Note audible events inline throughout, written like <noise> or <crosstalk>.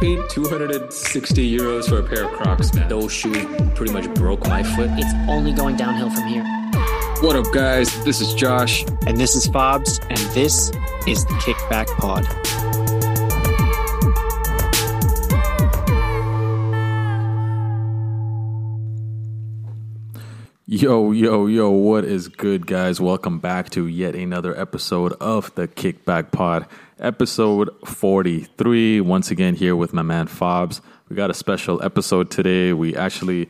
paid 260 euros for a pair of Crocs, man. Those shoes pretty much broke my foot. It's only going downhill from here. What up, guys? This is Josh. And this is Fabs, and this is the Kickback Pod. Yo, yo, yo, what is good, guys? Welcome back to yet another episode of the Kickback Pod, episode 43. Once again, here with my man Fabs. We got a special episode today. We actually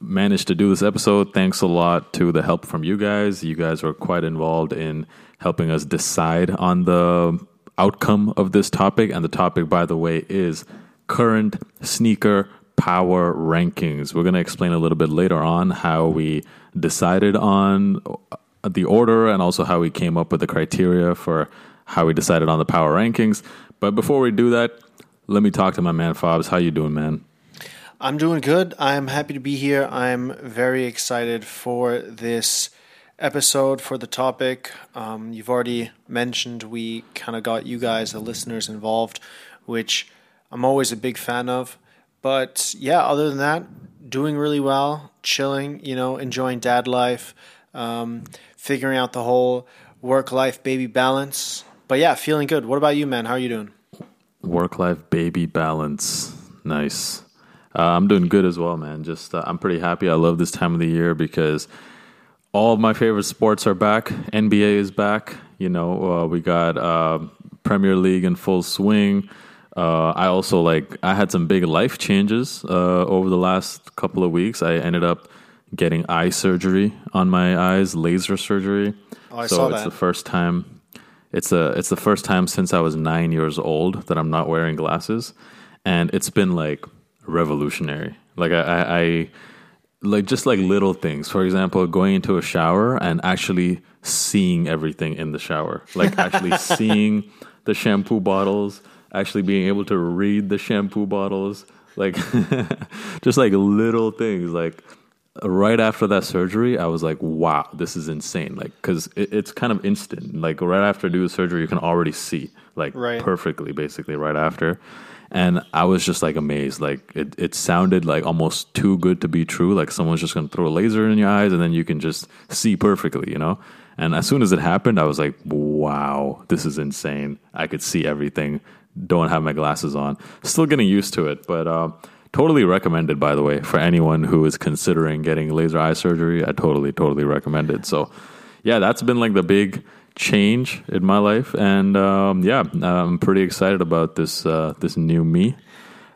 managed to do this episode thanks a lot to the help from you guys. You guys were quite involved in helping us decide on the outcome of this topic. And the topic, by the way, is current sneaker power rankings. We're going to explain a little bit later on how we decided on the order and also how we came up with the criteria for how we decided on the power rankings. But before we do that, let me talk to my man Fabs. How you doing, man? I'm doing good. I'm happy to be here. I'm very excited for this episode for the topic. Um, you've already mentioned we kind of got you guys, the listeners, involved, which I'm always a big fan of. But yeah, other than that, doing really well, chilling, you know, enjoying dad life, um, figuring out the whole work life baby balance. But yeah, feeling good. What about you, man? How are you doing? Work life baby balance. Nice. Uh, I'm doing good as well, man. Just uh, I'm pretty happy. I love this time of the year because all of my favorite sports are back. NBA is back. You know, uh, we got uh, Premier League in full swing. Uh, I also like I had some big life changes uh, over the last couple of weeks. I ended up getting eye surgery on my eyes, laser surgery. Oh, I so it's the first time. It's a it's the first time since I was nine years old that I'm not wearing glasses, and it's been like revolutionary. Like I, I, I like just like little things. For example, going into a shower and actually seeing everything in the shower, like actually <laughs> seeing the shampoo bottles, actually being able to read the shampoo bottles, like <laughs> just like little things. Like right after that surgery, I was like, wow, this is insane. Like, cause it, it's kind of instant. Like right after I do the surgery, you can already see like Right. perfectly, basically right after. And I was just like amazed. Like it, it sounded like almost too good to be true. Like someone's just gonna throw a laser in your eyes and then you can just see perfectly, you know? And as soon as it happened, I was like, wow, this is insane. I could see everything. Don't have my glasses on. Still getting used to it, but uh, totally recommended, by the way, for anyone who is considering getting laser eye surgery. I totally, totally recommend it. So, yeah, that's been like the big change in my life, and um, yeah, I'm pretty excited about this uh, this new me.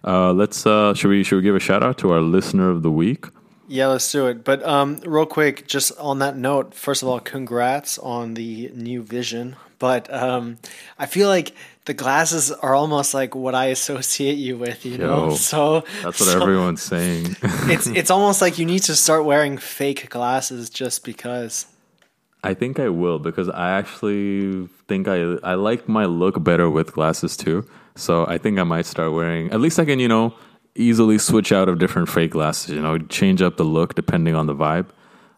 Uh, let's uh, should we should we give a shout out to our listener of the week? Yeah, let's do it. But um, real quick, just on that note, first of all, congrats on the new vision. But um, I feel like the glasses are almost like what I associate you with, you know. So That's what so everyone's saying. <laughs> it's it's almost like you need to start wearing fake glasses just because. I think I will because I actually think I I like my look better with glasses too. So I think I might start wearing. At least I can you know easily switch out of different fake glasses. You know, change up the look depending on the vibe.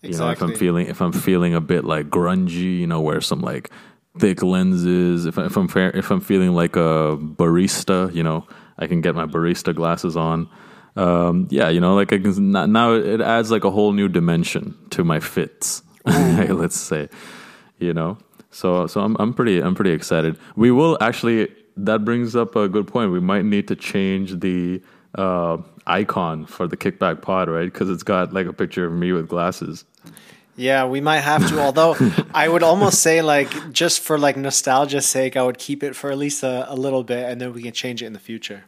You know, if I'm feeling if I'm feeling a bit like grungy, you know, wear some like thick lenses. If, if I'm fair, if I'm feeling like a barista, you know, I can get my barista glasses on. Um, yeah, you know, like I can now it adds like a whole new dimension to my fits. <laughs> let's say, you know. So so I'm I'm pretty I'm pretty excited. We will actually. That brings up a good point. We might need to change the uh, icon for the kickback pod, right? Because it's got like a picture of me with glasses. Yeah, we might have to. Although I would almost say, like, just for like nostalgia's sake, I would keep it for at least a, a little bit, and then we can change it in the future.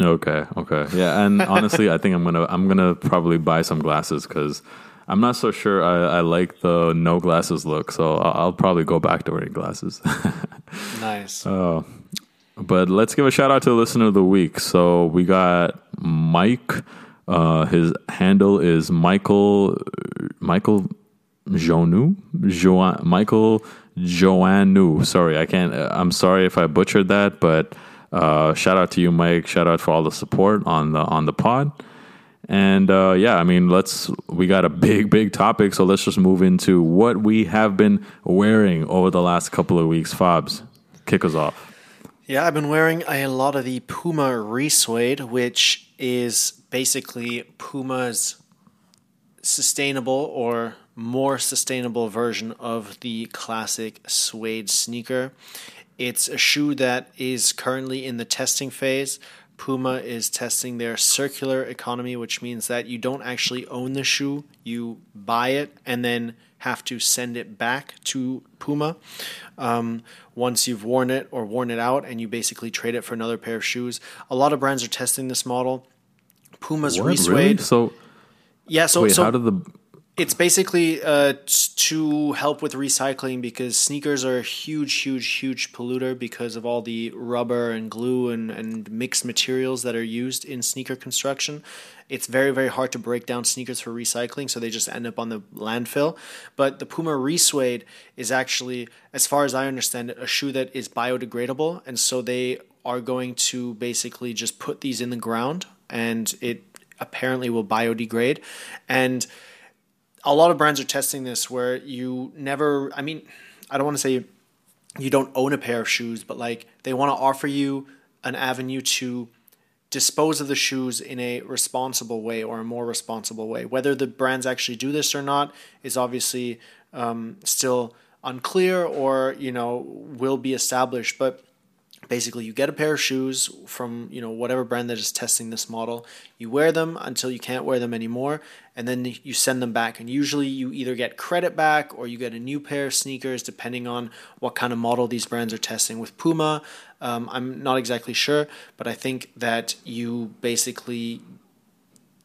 Okay, okay, yeah. And honestly, I think I'm gonna I'm gonna probably buy some glasses because I'm not so sure I, I like the no glasses look. So I'll, I'll probably go back to wearing glasses. <laughs> Nice. Uh, but let's give a shout out to the listener of the week. So we got Mike. Uh, his handle is Michael Michael Jonu jo- Michael Joannu. Sorry, I can't. I'm sorry if I butchered that, but uh, shout out to you, Mike. Shout out for all the support on the on the pod. And uh, yeah, I mean, let's. We got a big, big topic, so let's just move into what we have been wearing over the last couple of weeks. Fabs, kick us off. Yeah, I've been wearing a lot of the Puma Resuede, which is basically Puma's sustainable or more sustainable version of the classic suede sneaker. It's a shoe that is currently in the testing phase. Puma is testing their circular economy, which means that you don't actually own the shoe, you buy it and then have to send it back to Puma um, once you've worn it or worn it out, and you basically trade it for another pair of shoes. A lot of brands are testing this model. Puma's What, Resuede. really? So Yeah, so wait, so how did the it's basically uh, to help with recycling because sneakers are a huge, huge, huge polluter because of all the rubber and glue and, and mixed materials that are used in sneaker construction. It's very, very hard to break down sneakers for recycling, so they just end up on the landfill. But the Puma Resuede is actually, as far as I understand it, a shoe that is biodegradable, and so they are going to basically just put these in the ground, and it apparently will biodegrade. And a lot of brands are testing this where you never i mean i don't want to say you don't own a pair of shoes but like they want to offer you an avenue to dispose of the shoes in a responsible way or a more responsible way. Whether the brands actually do this or not is obviously um, still unclear or you know will be established. But basically you get a pair of shoes from you know whatever brand that is testing this model. You wear them until you can't wear them anymore and then you send them back. And usually you either get credit back or you get a new pair of sneakers depending on what kind of model these brands are testing. With puma um, i'm not exactly sure but i think that you basically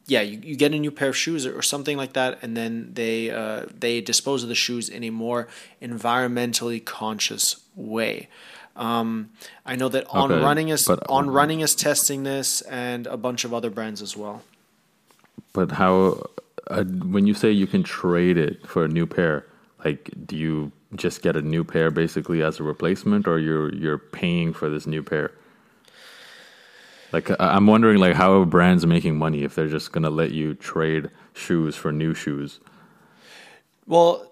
yeah, you, you get a new pair of shoes or, or something like that, and then they uh, they dispose of the shoes in a more environmentally conscious way. Um, I know that on Okay, running is but- on running is testing this, and a bunch of other brands as well. But how, uh, when you say you can trade it for a new pair, like, do you just get a new pair basically as a replacement, or you're you're paying for this new pair? Like, I'm wondering, like, how are brands making money if they're just gonna let you trade shoes for new shoes? Well,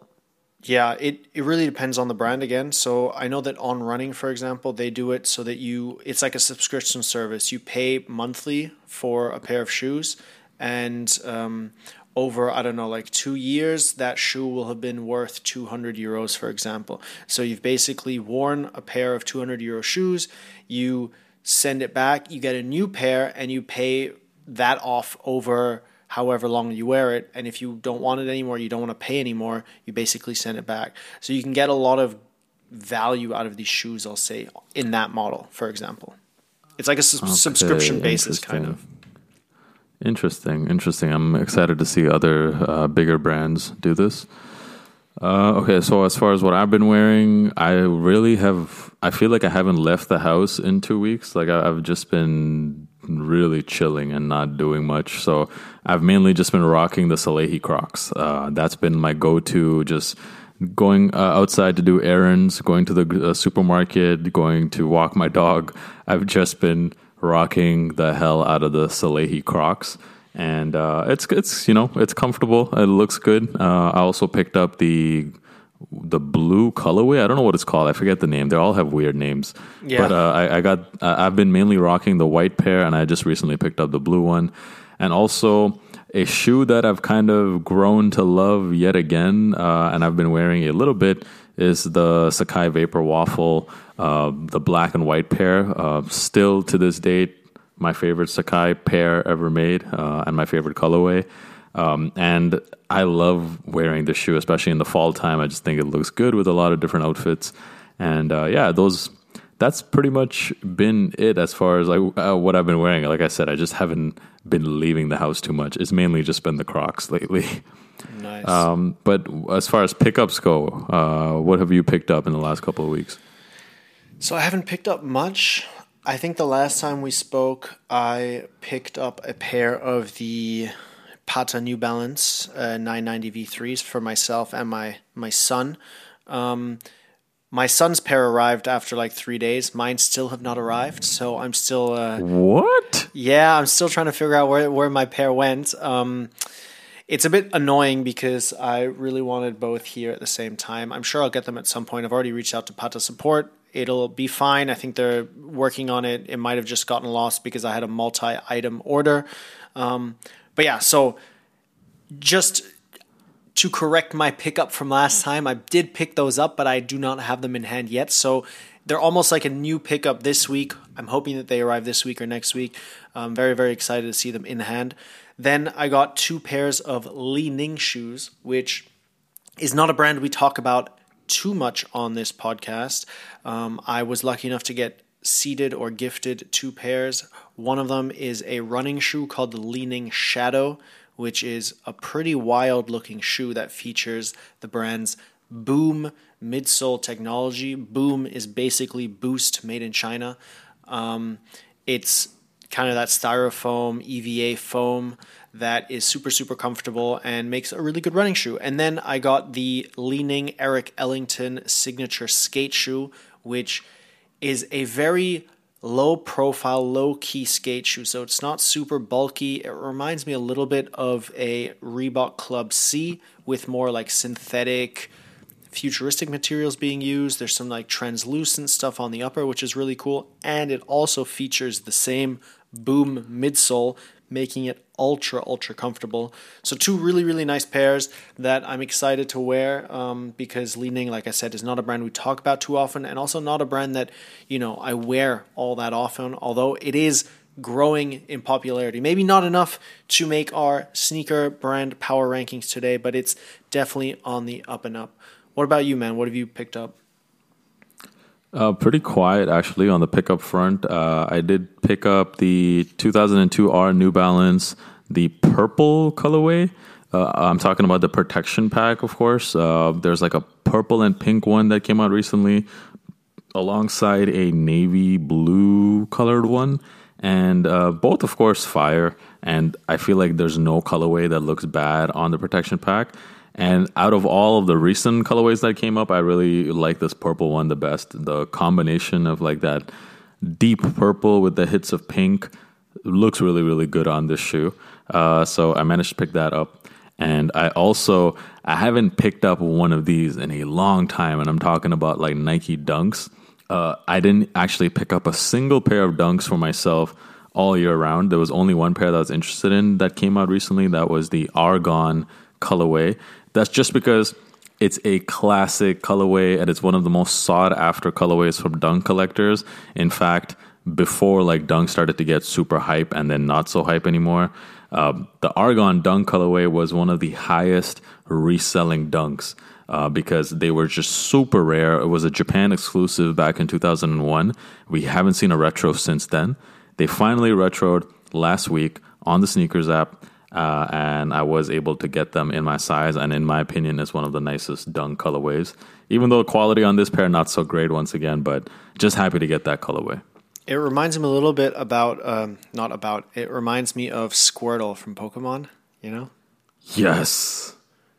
yeah, it, it really depends on the brand again. So I know that on running, for example, they do it so that you it's like a subscription service. You pay monthly for a pair of shoes, and um, over I don't know like two years, that shoe will have been worth two hundred euros, for example. So you've basically worn a pair of two hundred euro shoes. You send it back, you get a new pair, and you pay that off over however long you wear it. And if you don't want it anymore, you don't want to pay anymore, you basically send it back. So you can get a lot of value out of these shoes, I'll say, in that model, for example. It's like a subscription Okay, basis, kind of. Interesting, interesting. I'm excited to see other uh, bigger brands do this. Uh, okay, so as far as what I've been wearing, I really have. I feel like I haven't left the house in two weeks. Like I, I've just been really chilling and not doing much. So I've mainly just been rocking the Salehe Crocs. Uh, that's been my go-to. Just going uh, outside to do errands, going to the uh, supermarket, going to walk my dog. I've just been rocking the hell out of the Salehe Crocs, and uh, it's it's you know it's comfortable. It looks good. Uh, I also picked up the the blue colorway. I don't know what it's called. I forget the name. They all have weird names. Yeah. But uh, I, I got. Uh, I've been mainly rocking the white pair, and I just recently picked up the blue one, and also a shoe that I've kind of grown to love yet again, uh, and I've been wearing a little bit is the Sacai Vapor Waffle, uh, the black and white pair. Uh, still to this date, my favorite Sacai pair ever made, uh, and my favorite colorway. Um, and I love wearing this shoe, especially in the fall time. I just think it looks good with a lot of different outfits. And uh, yeah, those that's pretty much been it as far as like uh, what I've been wearing. Like I said, I just haven't been leaving the house too much. It's mainly just been the Crocs lately. Nice. <laughs> Um, but as far as pickups go, uh, what have you picked up in the last couple of weeks? So I haven't picked up much. I think the last time we spoke, I picked up a pair of the Patta New Balance uh, 990 V3s for myself and my my son. Um, my son's pair arrived after like three days. Mine still have not arrived, so I'm still uh, What? yeah, I'm still trying to figure out where where my pair went. Um, it's a bit annoying because I really wanted both here at the same time. I'm sure I'll get them at some point. I've already reached out to Patta support. it'll be fine. I think they're working on it. It might have just gotten lost because I had a multi item order. Um, but yeah, so just to correct my pickup from last time, I did pick those up, but I do not have them in hand yet. So they're almost like a new pickup this week. I'm hoping that they arrive this week or next week. I'm very, very excited to see them in hand. Then I got two pairs of Li Ning shoes, which is not a brand we talk about too much on this podcast. Um, I was lucky enough to get seeded or gifted two pairs. One of them is a running shoe called the Li Ning Shadow, which is a pretty wild looking shoe that features the brand's Boom midsole technology. Boom is basically Boost made in China. Um, it's kind of that styrofoam EVA foam that is super super comfortable and makes a really good running shoe. And then I got the Li Ning Eric Ellington signature skate shoe, which is a very low profile, low key skate shoe. So it's not super bulky. It reminds me a little bit of a Reebok Club C with more like synthetic, futuristic materials being used. There's some like translucent stuff on the upper, which is really cool. And it also features the same boom midsole, making it ultra ultra comfortable. So two really really nice pairs that I'm excited to wear um, because Li Ning, like I said, is not a brand we talk about too often, and also not a brand that you know I wear all that often. Although it is growing in popularity, maybe not enough to make our sneaker brand power rankings today, but it's definitely on the up and up. What about you, man? What have you picked up? Uh, pretty quiet actually on the pickup front. Uh, I did pick up the 2002 R New Balance, the purple colorway. Uh, I'm talking about the protection pack, of course. Uh, there's like a purple and pink one that came out recently, alongside a navy blue colored one, and uh, both, of course, fire. And I feel like there's no colorway that looks bad on the protection pack. And out of all of the recent colorways that came up, I really like this purple one the best. The combination of like that deep purple with the hits of pink looks really, really good on this shoe. Uh, so I managed to pick that up. And I also I haven't picked up one of these in a long time, and I'm talking about like Nike Dunks. Uh, I didn't actually pick up a single pair of Dunks for myself all year round. There was only one pair that I was interested in that came out recently. That was the Argon colorway. That's just because it's a classic colorway and it's one of the most sought after colorways from dunk collectors. In fact, before like dunk started to get super hype and then not so hype anymore, um, the Argon dunk colorway was one of the highest reselling dunks. Uh, because they were just super rare. It was a Japan exclusive back in 2001. We haven't seen a retro since then. They finally retroed last week on the sneakers app uh, and I was able to get them in my size, and in my opinion, is one of the nicest dunk colorways. Even though quality on this pair not so great once again, but just happy to get that colorway. It reminds me a little bit about, um, not about. It reminds me of Squirtle from Pokemon. You know? Yes.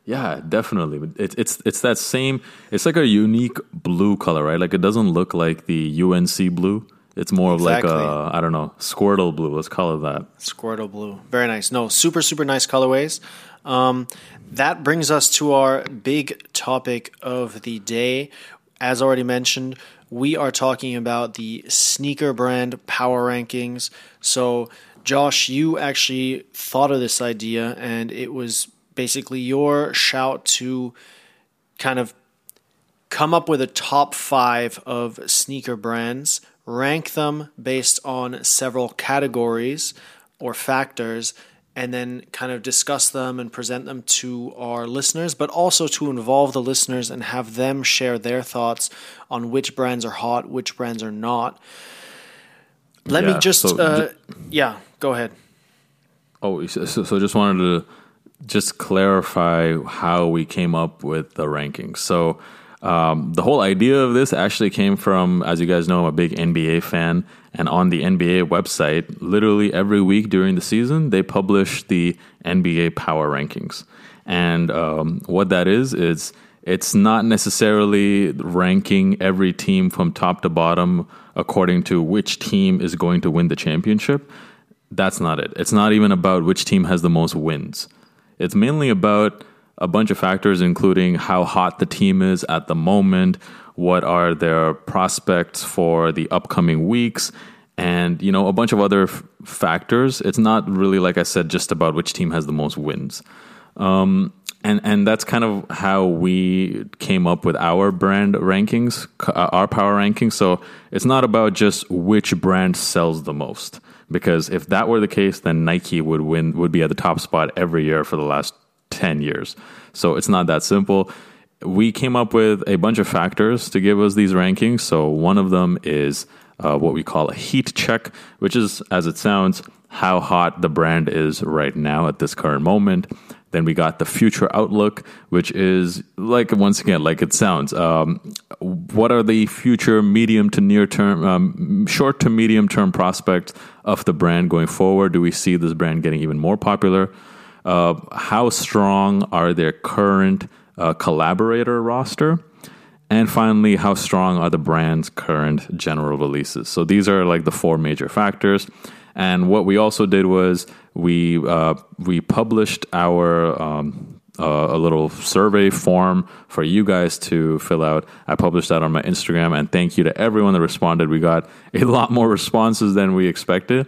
Yeah, definitely. It's it's it's that same. It's like a unique blue color, right? Like it doesn't look like the UNC blue. It's more exactly. of like a I don't know Squirtle blue. Let's call it that. Squirtle blue, very nice. No, super super nice colorways. Um, that brings us to our big topic of the day. As already mentioned, we are talking about the sneaker brand power rankings. So, Josh, you actually thought of this idea, and it was basically your shout to kind of come up with a top five of sneaker brands rank them based on several categories or factors, and then kind of discuss them and present them to our listeners, but also to involve the listeners and have them share their thoughts on which brands are hot, which brands are not. Let yeah, me just, so uh, yeah, go ahead. Oh, so, so just wanted to just clarify how we came up with the rankings. So, um, the whole idea of this actually came from, as you guys know, I'm a big NBA fan. And on the NBA website, literally every week during the season, they publish the NBA power rankings. And um, what that is, is it's not necessarily ranking every team from top to bottom according to which team is going to win the championship. That's not it. It's not even about which team has the most wins. It's mainly about a bunch of factors, including how hot the team is at the moment, what are their prospects for the upcoming weeks, and you know a bunch of other f- factors. It's not really like I said just about which team has the most wins. Um, and and that's kind of how we came up with our brand rankings, uh, our power rankings. So it's not about just which brand sells the most, because if that were the case, then Nike would win, would be at the top spot every year for the last ten years. So it's not that simple. We came up with a bunch of factors to give us these rankings. So one of them is uh, what we call a heat check, which is, as it sounds, how hot the brand is right now at this current moment. Then we got the future outlook, which is like once again, like it sounds. Um, what are the future medium to near term, um, short to medium term prospects of the brand going forward? Do we see this brand getting even more popular? Uh, how strong are their current uh, collaborator roster? And finally, how strong are the brand's current general releases? So these are like the four major factors. And what we also did was we uh, we published our um, uh, a little survey form for you guys to fill out. I published that on my Instagram, and thank you to everyone that responded. We got <laughs> a lot more responses than we expected,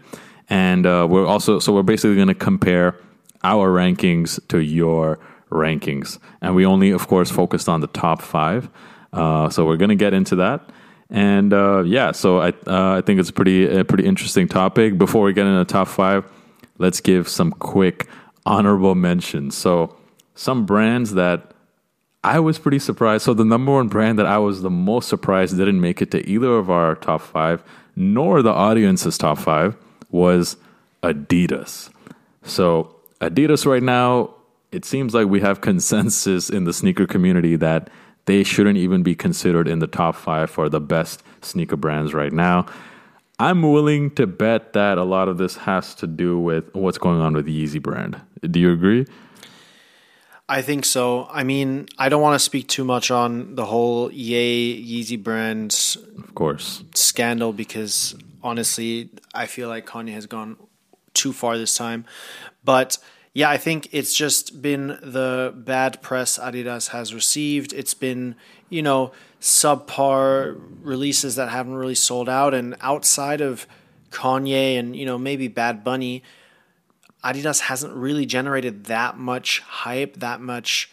and uh, we're also so we're basically going to compare our rankings to your rankings, and we only, of course, focused on the top five. Uh, so we're going to get into that. And uh, yeah, so I uh, I think it's pretty a pretty interesting topic. Before we get into the top five, let's give some quick honorable mentions. So some brands that I was pretty surprised. So the number one brand that I was the most surprised didn't make it to either of our top five, nor the audience's top five, was Adidas. So Adidas right now, it seems like we have consensus in the sneaker community that they shouldn't even be considered in the top five for the best sneaker brands right now. I'm willing to bet that a lot of this has to do with what's going on with the Yeezy brand. Do you agree? I think so. I mean, I don't want to speak too much on the whole Ye Yeezy brand, of course, scandal because honestly, I feel like Kanye has gone too far this time. But yeah, I think it's just been the bad press Adidas has received. It's been, you know, subpar releases that haven't really sold out. And outside of Kanye and, you know, maybe Bad Bunny, Adidas hasn't really generated that much hype, that much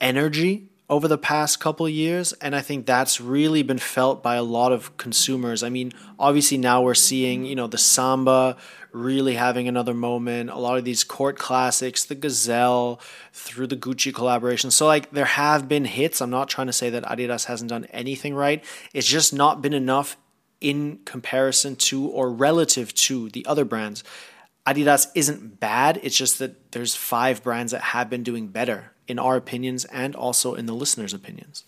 energy over the past couple years and i think that's really been felt by a lot of consumers. I mean obviously now we're seeing you know the samba really having another moment a lot of these court classics the gazelle through the gucci collaboration. So like there have been hits. I'm not trying to say that adidas hasn't done anything right. It's just not been enough in comparison to or relative to the other brands. Adidas isn't bad. It's just that there's five brands that have been doing better in our opinions and also in the listeners' opinions.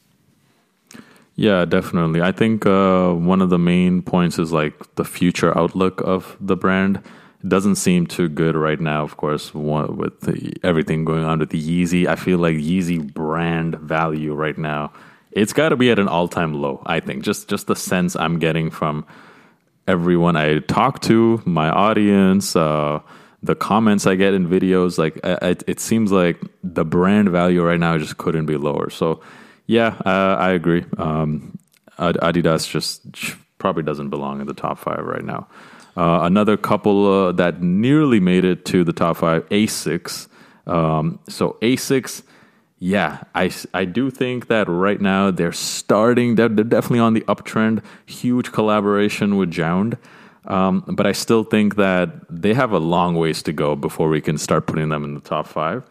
Yeah, definitely. I think uh, one of the main points is like the future outlook of the brand. It doesn't seem too good right now, of course, with the, everything going on with the Yeezy. I feel like Yeezy brand value right now, it's got to be at an all time low, I think. Just, just the sense I'm getting from everyone I talk to, my audience, uh, the comments I get in videos, like it, it, seems like the brand value right now just couldn't be lower. So, yeah, uh, I agree. Um, Adidas just probably doesn't belong in the top five right now. Uh, another couple uh, that nearly made it to the top five, Asics. Um, so Asics, yeah, I, I do think that right now they're starting, they're, they're definitely on the uptrend. Huge collaboration with JJJJound. Um, but I still think that they have a long ways to go before we can start putting them in the top five.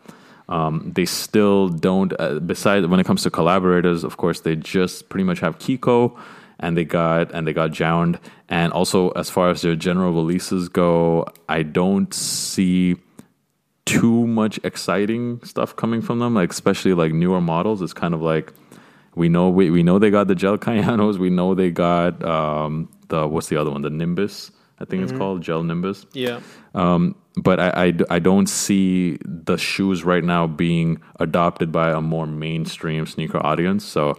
Um, they still don't. Uh, besides, when it comes to collaborators, of course, they just pretty much have Kiko, and they got and they got JJJJound, and also as far as their general releases go, I don't see too much exciting stuff coming from them. Like especially like newer models, it's kind of like we know we, we know they got the gel Kayanos, we know they got um, the what's the other one? The Nimbus, I think mm-hmm. it's called Gel Nimbus. Yeah. Um, but I, I, I don't see the shoes right now being adopted by a more mainstream sneaker audience. So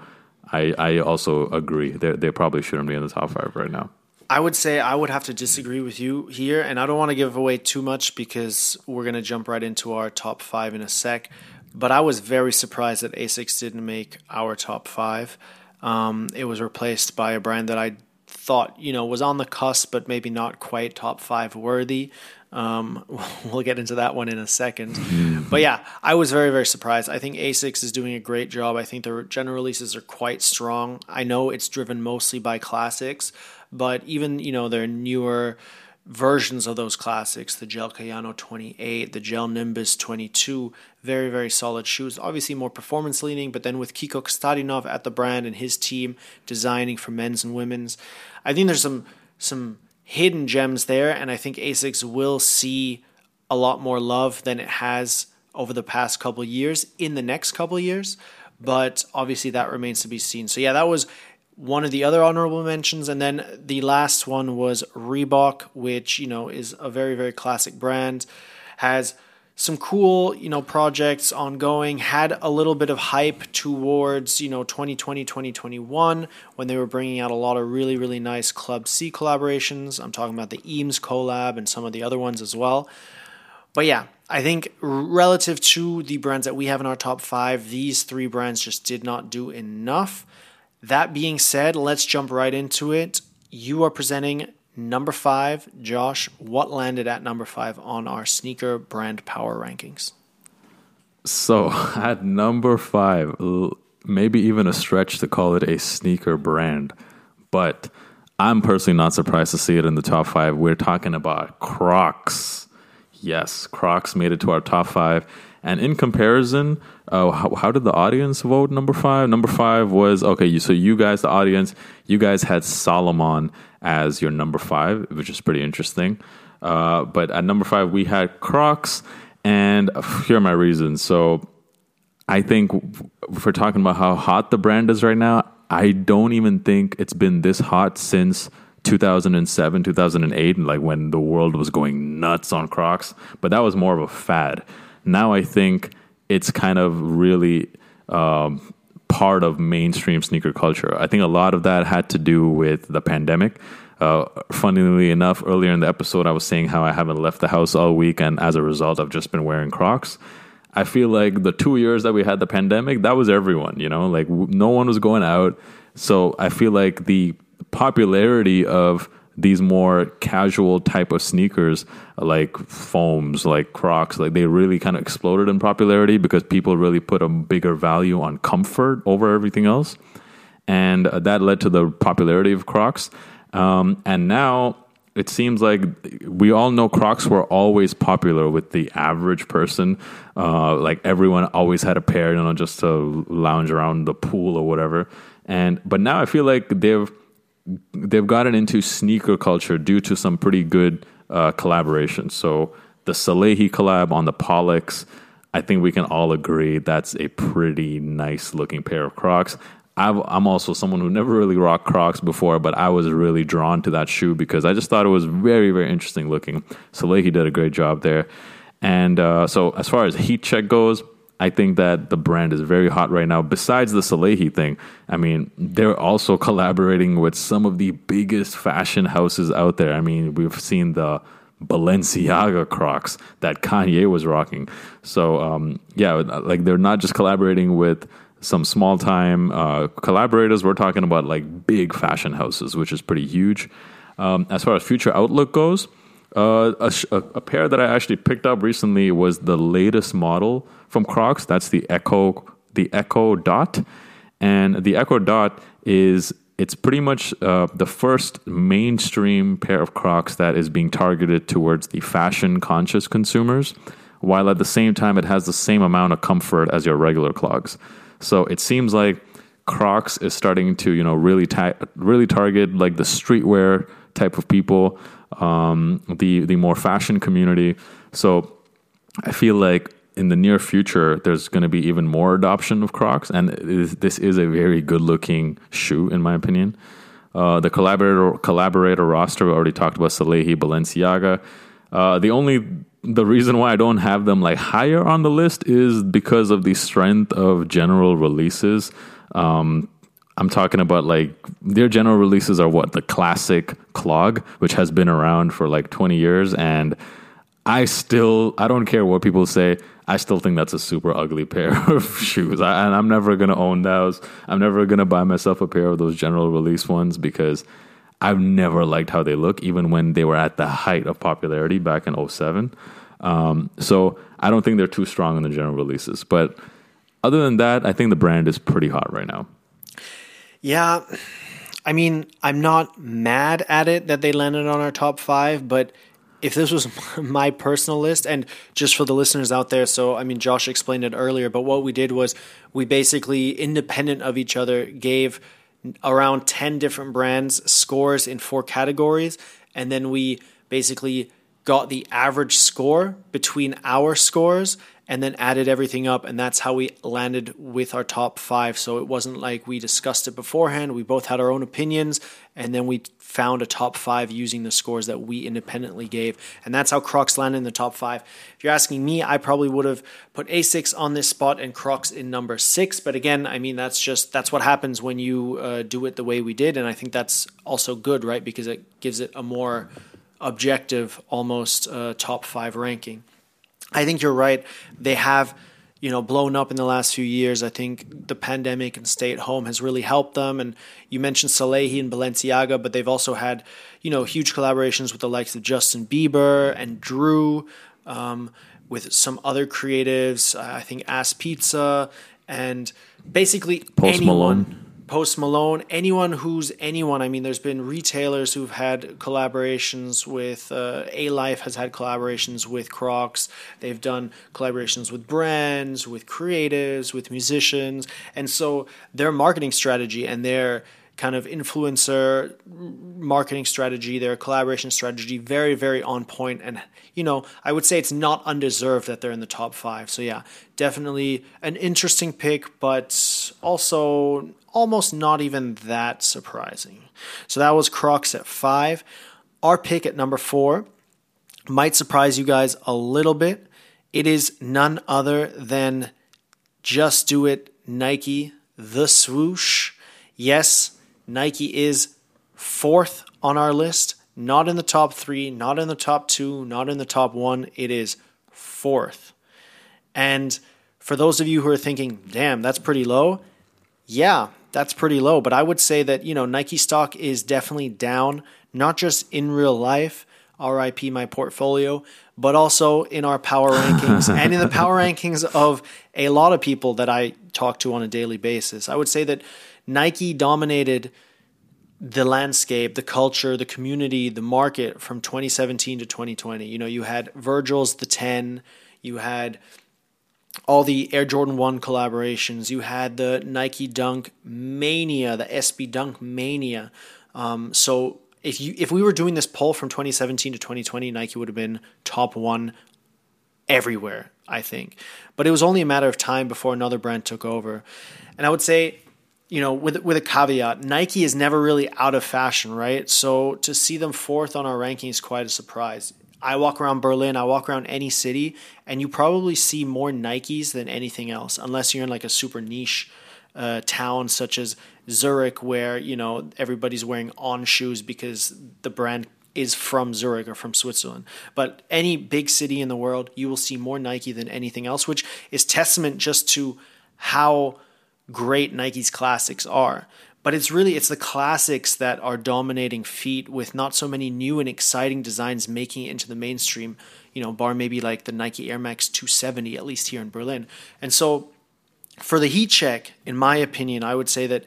I I also agree they they probably shouldn't be in the top five right now. I would say I would have to disagree with you here, and I don't want to give away too much because we're going to jump right into our top five in a sec. But I was very surprised that Asics didn't make our top five. Um, it was replaced by a brand that I thought you know was on the cusp, but maybe not quite top five worthy. Um, <laughs> we'll get into that one in a second. But yeah, I was very, very surprised. I think ASICS is doing a great job. I think their general releases are quite strong. I know it's driven mostly by classics, but even, you know, their newer versions of those classics, the Gel Kayano 28, the Gel Nimbus 22, very, very solid shoes. Obviously more performance leaning, but then with Kiko Kostadinov at the brand and his team designing for men's and women's, I think there's some some hidden gems there, and I think ASICS will see a lot more love than it has over the past couple years in the next couple years. But obviously, that remains to be seen. So yeah, that was one of the other honorable mentions, and then the last one was Reebok, which you know is a very very classic brand, has some cool, you know, projects ongoing. Had a little bit of hype towards, you know, 2020, 2021 when they were bringing out a lot of really, really nice Club C collaborations. I'm talking about the Eames collab and some of the other ones as well. But yeah, I think relative to the brands that we have in our top five, these three brands just did not do enough. That being said, let's jump right into it. You are presenting Number five, Josh, what landed at number five on our sneaker brand power rankings? So <laughs> at number five, maybe even a stretch to call it a sneaker brand, but I'm personally not surprised to see it in the top five. We're talking about Crocs. Yes, Crocs made it to our top five. And in comparison, uh, how, how, did the audience vote number five? Number five was okay. So you guys, the audience, you guys had Salomon as your number five, which is pretty interesting. Uh, but at number five, we had Crocs, and here are my reasons. So I think if we're talking about how hot the brand is right now, I don't even think it's been this hot since 2007, 2008, like when the world was going nuts on Crocs. But that was more of a fad. Now I think it's kind of really um, part of mainstream sneaker culture. I think a lot of that had to do with the pandemic. Uh, funnily enough, earlier in the episode, I was saying how I haven't left the house all week, and as a result, I've just been wearing Crocs. I feel like the two years that we had the pandemic, that was everyone, you know, like no one was going out. So I feel like the popularity of these more casual type of sneakers like foams like crocs like they really kind of exploded in popularity because people really put a bigger value on comfort over everything else and uh, that led to the popularity of crocs um, and now it seems like we all know Crocs were always popular with the average person. Uh, like everyone always had a pair, you know, just to lounge around the pool or whatever. And but now I feel like they've they've gotten into sneaker culture due to some pretty good uh, collaborations. So the Salehe collab on the Pollux, I think we can all agree that's a pretty nice looking pair of Crocs. i am also someone who never really rocked Crocs before, but I was really drawn to that shoe because I just thought it was very, very interesting looking. Salehe did a great job there. And uh, so, as far as heat check goes, I think that the brand is very hot right now. Besides the Salehe thing, I mean, they're also <laughs> collaborating with some of the biggest fashion houses out there. I mean, we've seen the Balenciaga Crocs that Kanye was rocking. So, um, yeah, like they're not just collaborating with some small time uh, collaborators. We're talking about like big fashion houses, which is pretty huge. Um, as far as future outlook goes, uh, a, a, pair that I actually picked up recently was the latest model from Crocs. That's the Echo, the Echo Dot, and the Echo Dot is it's pretty much uh, the first mainstream pair of Crocs that is being targeted towards the fashion conscious consumers, while at the same time it has the same amount of comfort as your regular clogs. So it seems like Crocs is starting to you know really ta- really target like the streetwear type of people um, the the more fashion community. So I feel like in the near future, there's going to be even more adoption of Crocs, and this is a very good looking shoe, in my opinion. Uh, the collaborator collaborator roster we already talked about Salehe, Balenciaga. Uh, the only the reason why I don't have them like higher on the list is because of the strength of general releases. Um, I'm talking about like their general releases are what the classic clog, which has been around for like 20 years, and I still I don't care what people say. I still think that's a super ugly pair <laughs> of shoes. I, and I'm never gonna own those. I'm never gonna buy myself a pair of those general release ones because I've never liked how they look, even when they were at the height of popularity back in 07. Um, so I don't think they're too strong in the general releases. But other than that, I think the brand is pretty hot right now. Yeah. I mean, I'm not mad at it that they landed on our top five, but if this was <laughs> my personal list, and just for the listeners out there, so I mean, Josh explained it earlier, but what we did was we basically, independent of each other, gave around 10 different brands scores in four categories, and then we basically got the average score between our scores and then added everything up and that's how we landed with our top 5 so it wasn't like we discussed it beforehand. We both had our own opinions and then we found a top 5 using the scores that we independently gave. And that's how Crocs landed in the top 5 if you're asking me I probably would have put Asics on this spot and Crocs in number 6 but again I mean that's just that's what happens when you uh, do it the way we did. And I think that's also good right? Because it gives it a more objective almost uh, top 5 ranking I think you're right. They have, you know, blown up in the last few years. I think the pandemic and stay at home has really helped them. And you mentioned Salehe and Balenciaga, but they've also had, you know, huge collaborations with the likes of Justin Bieber and Drew, um, with some other creatives. I think Ass Pizza and basically Post anyone. Malone. Post Malone, anyone who's anyone. I mean, there's been retailers who've had collaborations with uh, Alife has had collaborations with Crocs. They've done collaborations with brands, with creatives, with musicians, and so their marketing strategy and their kind of influencer marketing strategy, their collaboration strategy, very, very on point. And, you know, I would say it's not undeserved that they're in the top five. So, yeah, definitely an interesting pick, but also almost not even that surprising. So, that was Crocs at five. Our pick at number four might surprise you guys a little bit. It is none other than Just Do It Nike, the swoosh. Yes, Nike is fourth on our list, not in the top three, not in the top two, not in the top one. It is fourth. And for those of you who are thinking, damn, that's pretty low, yeah, that's pretty low. But I would say that, you know, Nike stock is definitely down, not just in real life, RIP my portfolio, but also in our power <laughs> rankings and in the power rankings of a lot of people that I talk to on a daily basis. I would say that Nike dominated the landscape, the culture, the community, the market from 2017 to 2020. You know, you had Virgil's The 10, you had all the Air Jordan 1 collaborations, you had the Nike Dunk Mania, the SB Dunk Mania. Um, so if you if we were doing this poll from 2017 to 2020, Nike would have been top 1 everywhere, I think. But it was only a matter of time before another brand took over. And I would say you know, with with a caveat, Nike is never really out of fashion, right? So to see them fourth on our ranking is quite a surprise. I walk around Berlin, I walk around any city, and you probably see more Nikes than anything else, unless you're in like a super niche uh, town such as Zurich, where you know everybody's wearing on shoes because the brand is from Zurich or from Switzerland. But any big city in the world, you will see more Nike than anything else, which is testament just to how great Nike's classics are. But it's really it's the classics that are dominating feet with not so many new and exciting designs making it into the mainstream, you know, bar maybe like the Nike Air Max 270 at least here in Berlin. And so for the heat check, in my opinion, I would say that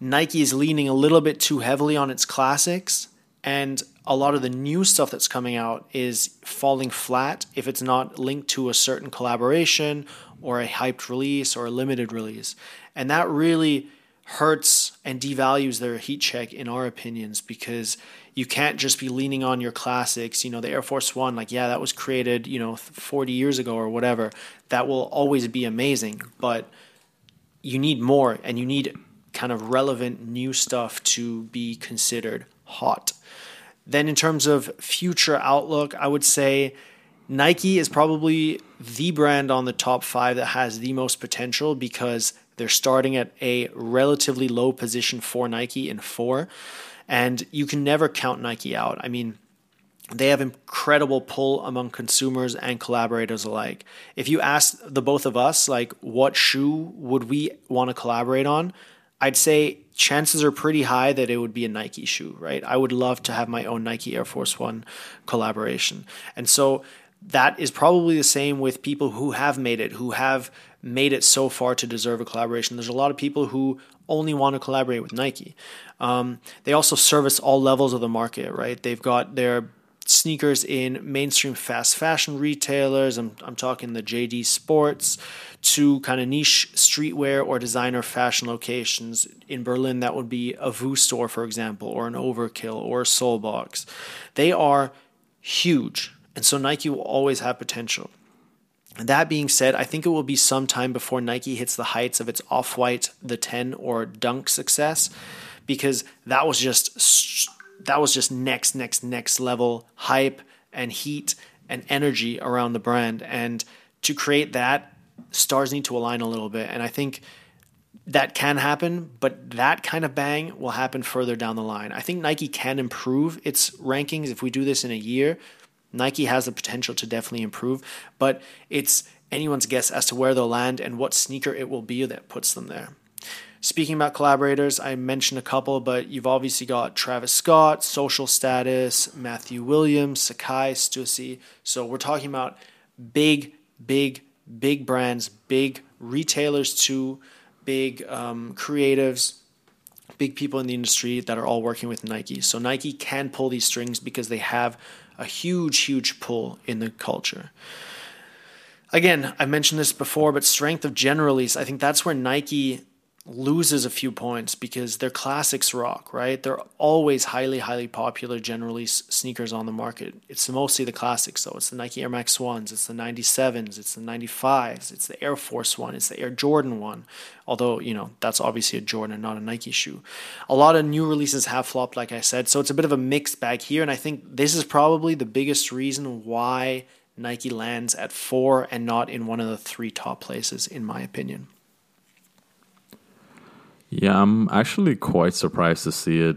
Nike is leaning a little bit too heavily on its classics and a lot of the new stuff that's coming out is falling flat if it's not linked to a certain collaboration or a hyped release or a limited release. And that really hurts and devalues their heat check in our opinions because you can't just be leaning on your classics. You know the air force one like yeah that was created you know 40 years ago or whatever. That will always be amazing but you need more and you need kind of relevant new stuff to be considered hot. Then in terms of future outlook i would say Nike is probably the brand on the top five that has the most potential because they're starting at a relatively low position for Nike in four. And you can never count Nike out. I mean, they have incredible pull among consumers and collaborators alike. If you ask the both of us, like, what shoe would we want to collaborate on? I'd say chances are pretty high that it would be a Nike shoe, right? I would love to have my own Nike Air Force One collaboration. And so that is probably the same with people who have made it, who have made it so far to deserve a collaboration. There's a lot of people who only want to collaborate with Nike. Um, they also service all levels of the market, right? They've got their sneakers in mainstream fast fashion retailers. I'm, I'm talking the JD Sports to kind of niche streetwear or designer fashion locations. In Berlin, that would be a Voo store, for example, or an Overkill or a Solebox. They are huge. And so Nike will always have potential. That being said, I think it will be some time before Nike hits the heights of its off white, the 10, or dunk success because that was just that was just next, next, next level hype and heat and energy around the brand. And to create that, stars need to align a little bit. And I think that can happen, but that kind of bang will happen further down the line. I think Nike can improve its rankings if we do this in a year. Nike has the potential to definitely improve, but it's anyone's guess as to where they'll land and what sneaker it will be that puts them there. Speaking about collaborators, I mentioned a couple, but you've obviously got Travis Scott, Social Status, Matthew Williams, Sacai, Stussy. So we're talking about big, big, big brands, big retailers too, big um, creatives, big people in the industry that are all working with Nike. So Nike can pull these strings because they have a huge, huge pull in the culture. Again, I mentioned this before, but strength of generally, I think that's where Nike loses a few points because they're classics rock, right? They're always highly, highly popular, generally sneakers on the market. It's mostly the classics, though. It's the Nike Air Max 1s, it's the 97s, it's the 95s, it's the Air Force 1, it's the Air Jordan 1. Although, you know, that's obviously a Jordan and not a Nike shoe. A lot of new releases have flopped, like I said, so it's a bit of a mixed bag here. And I think this is probably the biggest reason why Nike lands at four and not in one of the three top places, in my opinion. Yeah, I'm actually quite surprised to see it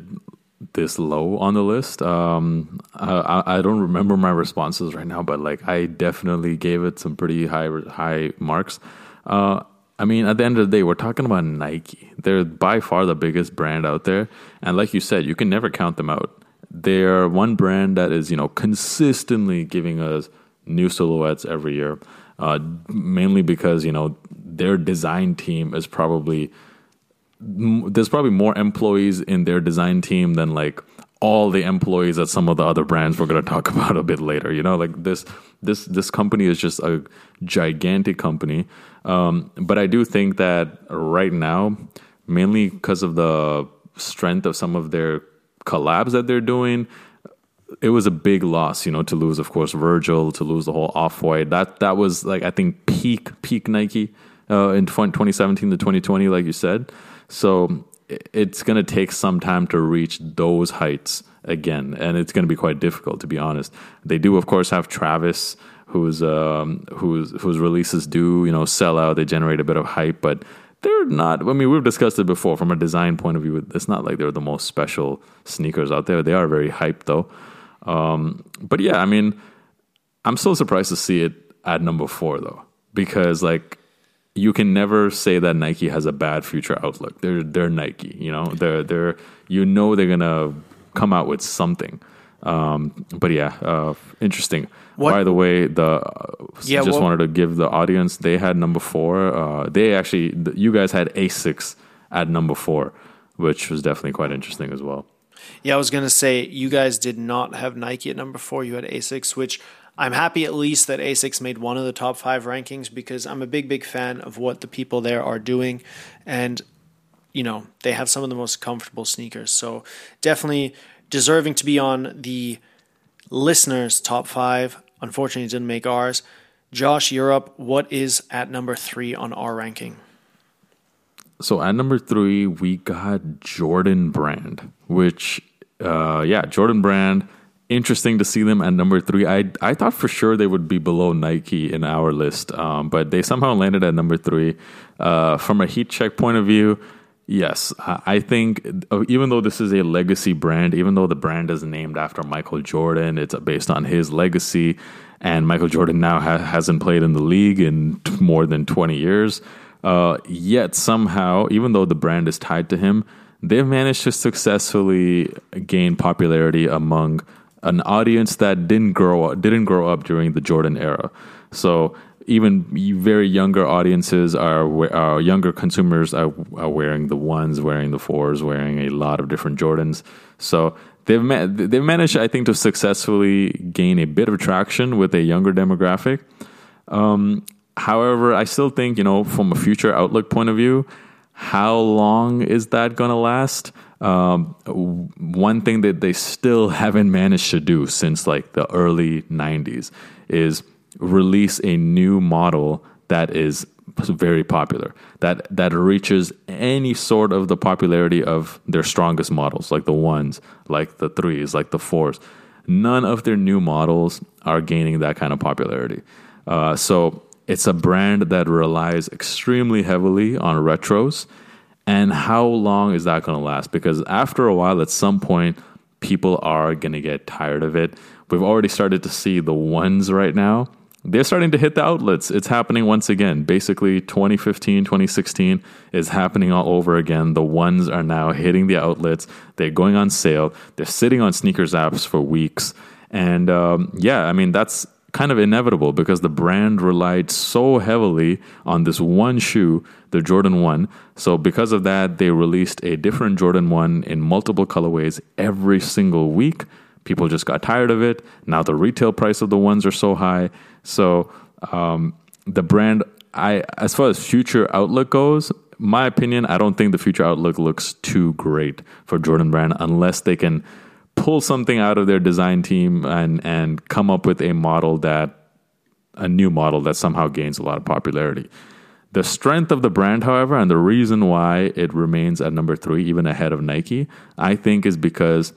this low on the list. Um, I, I don't remember my responses right now, but like I definitely gave it some pretty high high marks. Uh, I mean, at the end of the day, we're talking about Nike. They're by far the biggest brand out there, and like you said, you can never count them out. They're one brand that is you know consistently giving us new silhouettes every year, uh, mainly because you know their design team is probably there's probably more employees in their design team than like all the employees at some of the other brands we're going to talk <laughs> about a bit later you know? Like this this this company is just a gigantic company. Um, but i do think that right now mainly because of the strength of some of their collabs that they're doing it was a big loss you know to lose of course virgil to lose the whole off-white. That that was like i think peak peak nike uh, in 2017 to 2020 like you said so it's going to take some time to reach those heights again, and it's going to be quite difficult, to be honest. They do, of course, have Travis, whose um, whose whose releases do you know sell out. They generate a bit of hype, but they're not. I mean, we've discussed it before from a design point of view. It's not like they're the most special sneakers out there. They are very hyped though. Um, but yeah, I mean, I'm so surprised to see it at number four though, because like you can never say that Nike has a bad future outlook. They're they're Nike, you know. They're they're you know they're gonna come out with something. Um, but yeah, uh, interesting. What? By the way, the uh, yeah, just well, wanted to give the audience they had number four. Uh, they actually you guys had Asics at number four, which was definitely quite interesting as well. Yeah, I was gonna say you guys did not have Nike at number four. You had Asics, which I'm happy at least that ASICS made one of the top five rankings because I'm a big, big fan of what the people there are doing. And, you know, they have some of the most comfortable sneakers. So definitely deserving to be on the listeners' top five. Unfortunately, didn't make ours. Josh Europe, what is at number three on our ranking? So at number three, we got Jordan Brand, which, uh, yeah, Jordan Brand interesting to see them at number three. I I thought for sure they would be below Nike in our list, um, but they somehow landed at number three. Uh, from a heat check point of view, Yes, I think uh, even though this is a legacy brand, even though the brand is named after Michael Jordan, it's based on his legacy. And Michael Jordan now ha- hasn't played in the league in t- more than 20 years. Uh, yet somehow, even though the brand is tied to him, they've managed to successfully gain popularity among an audience that didn't grow up, didn't grow up during the Jordan era. So even very younger audiences are, are younger consumers are, are wearing the ones, wearing the fours, wearing a lot of different Jordans. So they've ma- they've managed, I think, to successfully gain a bit of traction with a younger demographic. Um, however, I still think you know from a future outlook point of view, how long is that going to last? Um, one thing that they still haven't managed to do since like the early 90s is release a new model that is very popular that that reaches any sort of the popularity of their strongest models like the ones like the threes like the fours. None of their new models are gaining that kind of popularity. Uh, so it's a brand that relies extremely heavily on retros and how long is that going to last because after a while at some point people are going to get tired of it we've already started to see the ones right now they're starting to hit the outlets. It's happening once again. Basically, 2015, 2016 is happening all over again. The ones are now hitting the outlets. They're going on sale. They're sitting on sneakers apps for weeks. And um, yeah, I mean, that's kind of inevitable because the brand relied so heavily on this one shoe, the Jordan 1. So, because of that, they released a different Jordan 1 in multiple colorways every single week. People just got tired of it. Now the retail price of the ones are so high. So um, the brand, I as far as future outlook goes, my opinion, I don't think the future outlook looks too great for Jordan Brand unless they can pull something out of their design team and and come up with a model that a new model that somehow gains a lot of popularity. The strength of the brand, however, and the reason why it remains at number three, even ahead of Nike, I think is because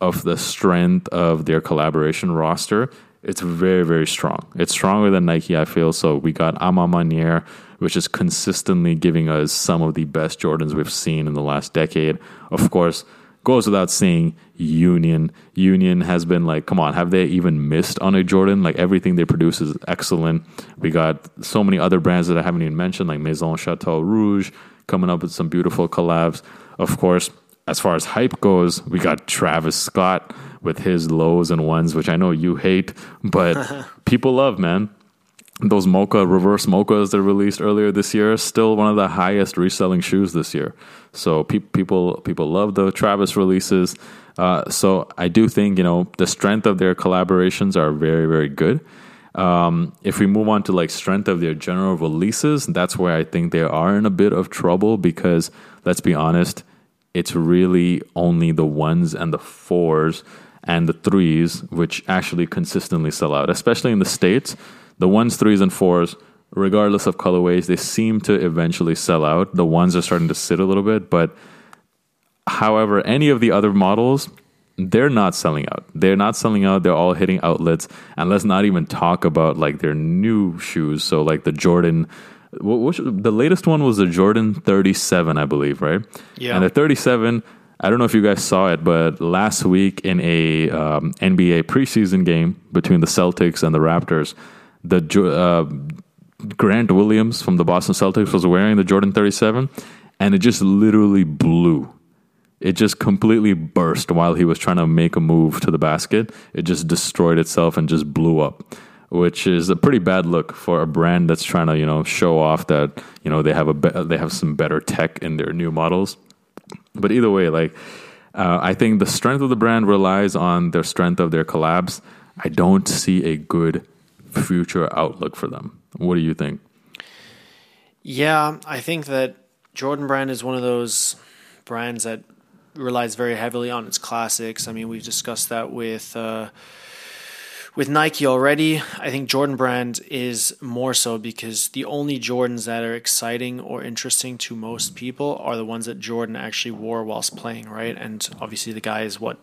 of the strength of their collaboration roster, it's very, very strong. It's stronger than Nike, I feel. So we got A Ma Maniére, which is consistently giving us some of the best Jordans we've seen in the last decade. Of course, goes without saying, Union. Union has been like, come on, have they even missed on a Jordan? Like everything they produce is excellent. We got so many other brands that I haven't even mentioned, like Maison Chateau Rouge, coming up with some beautiful collabs. Of course, as far as hype goes, we got Travis Scott with his lows and ones, which I know you hate, but <laughs> people love, man. Those mocha reverse mochas that released earlier this year still one of the highest reselling shoes this year. So pe- people people love the Travis releases. Uh, so I do think you know the strength of their collaborations are very very good. Um, if we move on to like strength of their general releases, that's where I think they are in a bit of trouble because let's be honest, it's really only the ones and the fours and the threes which actually consistently sell out, especially in the States. The ones, threes, and fours, regardless of colorways, they seem to eventually sell out. The ones are starting to sit a little bit, but however, any of the other models, they're not selling out. They're not selling out. They're all hitting outlets. And let's not even talk about like their new shoes. So, like the Jordan which, the latest one was the Jordan 37, I believe, right? Yeah. And the 37, I don't know if you guys saw it, but last week in a um, NBA preseason game between the Celtics and the Raptors, the uh, Grant Williams from the Boston Celtics was wearing the Jordan 37, and it just literally blew. It just completely burst while he was trying to make a move to the basket. It just destroyed itself and just blew up which is a pretty bad look for a brand that's trying to you know show off that you know they have a be- they have some better tech in their new models. But either way, like uh, I think the strength of the brand relies on their strength of their collabs. I don't see a good future outlook for them. What do you think? Yeah, I think that Jordan Brand is one of those brands that relies very heavily on its classics. I mean, we've discussed that with. Uh, with Nike already, I think Jordan Brand is more so because the only Jordans that are exciting or interesting to most people are the ones that Jordan actually wore whilst playing, right? And obviously, the guy is what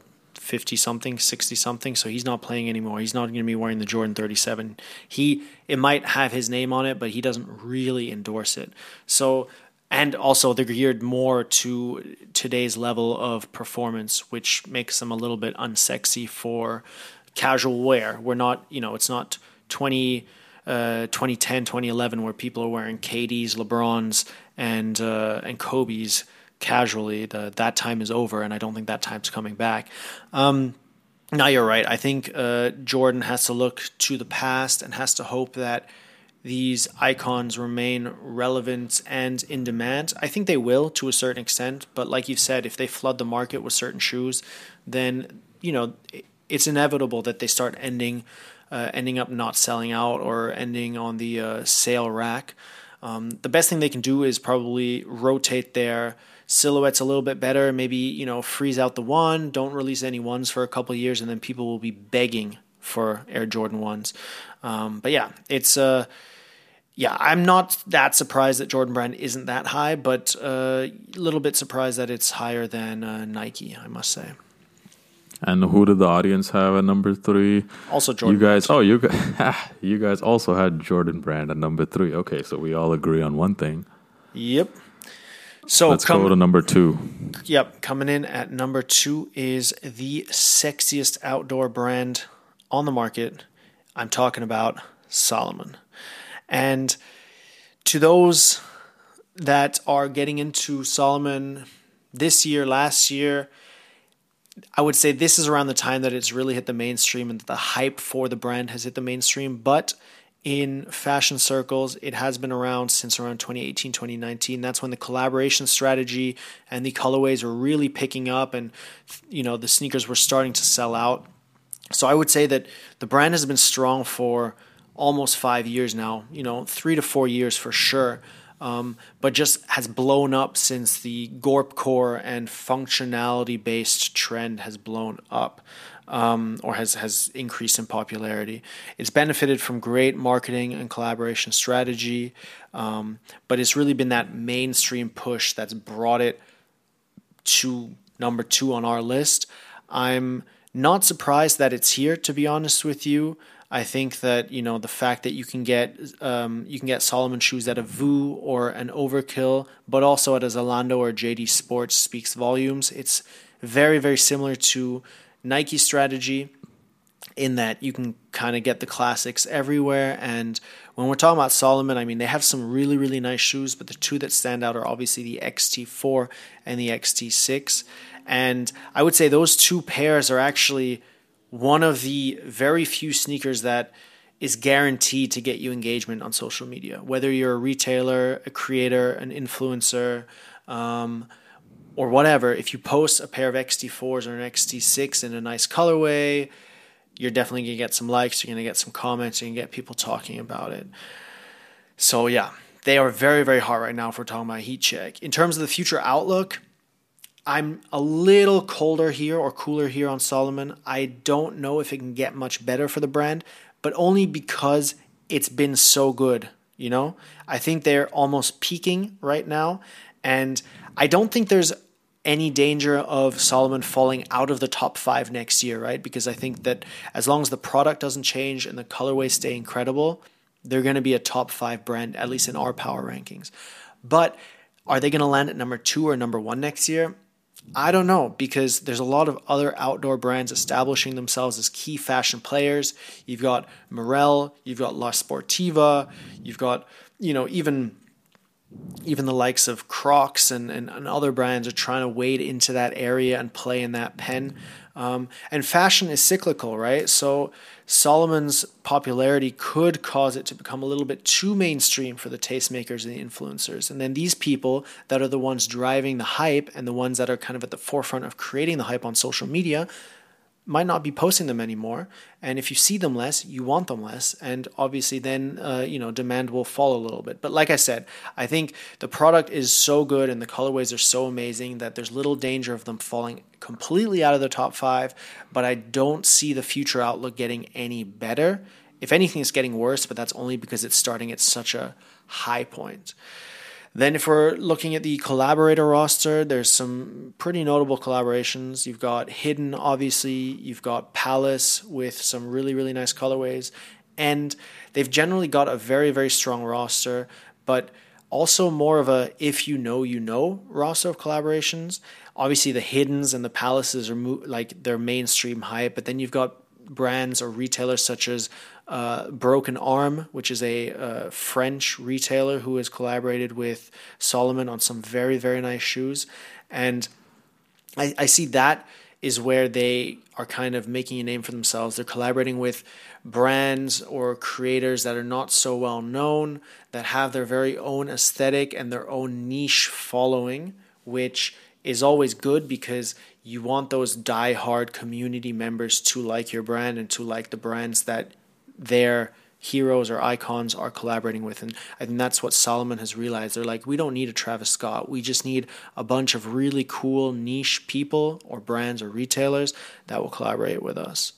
50 something, 60 something, so he's not playing anymore. He's not going to be wearing the Jordan 37. He it might have his name on it, but he doesn't really endorse it. So and also they're geared more to today's level of performance, which makes them a little bit unsexy for casual wear. We're not, you know, it's not 20, uh, 2010, 2011 where people are wearing KDs, LeBrons, and uh, and Kobe's casually. That time is over, and I don't think that time's coming back. Um, now you're right. I think uh, Jordan has to look to the past and has to hope that these icons remain relevant and in demand. I think they will to a certain extent, but like you've said, if they flood the market with certain shoes, then you know it's inevitable that they start ending uh, ending up not selling out or ending on the uh, sale rack. Um, the best thing they can do is probably rotate their silhouettes a little bit better. Maybe you know freeze out the one, don't release any ones for a couple years, and then people will be begging for Air Jordan ones. Um, but yeah, it's uh, yeah, I'm not that surprised that Jordan Brand isn't that high, but uh, a little bit surprised that it's higher than uh, Nike, I must say. And who did the audience have at number three? Also Jordan. You guys, oh, you guys, <laughs> you guys also had Jordan Brand at number three. Okay, so we all agree on one thing. Yep. So let's come, go to number two. Yep, coming in at number two is the sexiest outdoor brand on the market. I'm talking about Salomon. And to those that are getting into Salomon this year, last year, I would say this is around the time that it's really hit the mainstream and the hype for the brand has hit the mainstream. But in fashion circles, it has been around since around 2018, 2019. That's when the collaboration strategy and the colorways were really picking up and you know the sneakers were starting to sell out. So I would say that the brand has been strong for almost five years now, you know, three to four years for sure. Um, but just has blown up since the Gorp core and functionality based trend has blown up um, or has, has increased in popularity. It's benefited from great marketing and collaboration strategy, um, but it's really been that mainstream push that's brought it to number two on our list. I'm not surprised that it's here, to be honest with you. I think that you know the fact that you can get um, you can get Salomon shoes at a Voo or an Overkill, but also at a Zalando or JD Sports speaks volumes. It's very very similar to Nike strategy in that you can kind of get the classics everywhere. And when we're talking about Salomon, I mean they have some really really nice shoes, but the two that stand out are obviously the XT4 and the XT6. And I would say those two pairs are actually one of the very few sneakers that is guaranteed to get you engagement on social media, whether you're a retailer, a creator, an influencer, um, or whatever. If you post a pair of XT4s or an XT6 in a nice colorway, you're definitely going to get some likes, you're going to get some comments, you're going to get people talking about it. So, yeah, they are very, very hot right now if we're talking about heat check. In terms of the future outlook, I'm a little colder here or cooler here on Salomon. I don't know if it can get much better for the brand, but only because it's been so good. You know, I think they're almost peaking right now, and I don't think there's any danger of Salomon falling out of the top five next year, right? Because I think that as long as the product doesn't change and the colorways stay incredible, they're going to be a top five brand, at least in our power rankings. But are they going to land at number two or number one next year? I don't know because there's a lot of other outdoor brands establishing themselves as key fashion players. You've got Merrell, you've got La Sportiva, you've got, you know, even even the likes of Crocs and, and, and other brands are trying to wade into that area and play in that pen. Um, and fashion is cyclical, right? So Salomon's popularity could cause it to become a little bit too mainstream for the tastemakers and the influencers. And then these people that are the ones driving the hype and the ones that are kind of at the forefront of creating the hype on social media might not be posting them anymore and if you see them less you want them less and obviously then uh, you know demand will fall a little bit. But like i said i think the product is so good and the colorways are so amazing that there's little danger of them falling completely out of the top five but i don't see the future outlook getting any better. If anything it's getting worse but that's only because it's starting at such a high point then, if we're looking at the collaborator roster, there's some pretty notable collaborations. You've got Hidden, obviously. You've got Palace with some really, really nice colorways. And they've generally got a very, very strong roster. But also more of a if you know you know roster of collaborations. Obviously, the hiddens and the palaces are mo- like their mainstream hype, but then you've got brands or retailers such as uh, Broken Arm, which is a uh, French retailer who has collaborated with Salomon on some very very nice shoes, and I, I see that is where they are kind of making a name for themselves. They're collaborating with brands or creators that are not so well known, that have their very own aesthetic and their own niche following, which is always good because you want those die-hard community members to like your brand and to like the brands that they're heroes or icons are collaborating with. And I think that's what Salomon has realized. They're like, we don't need a Travis Scott. We just need a bunch of really cool niche people or brands or retailers that will collaborate with us.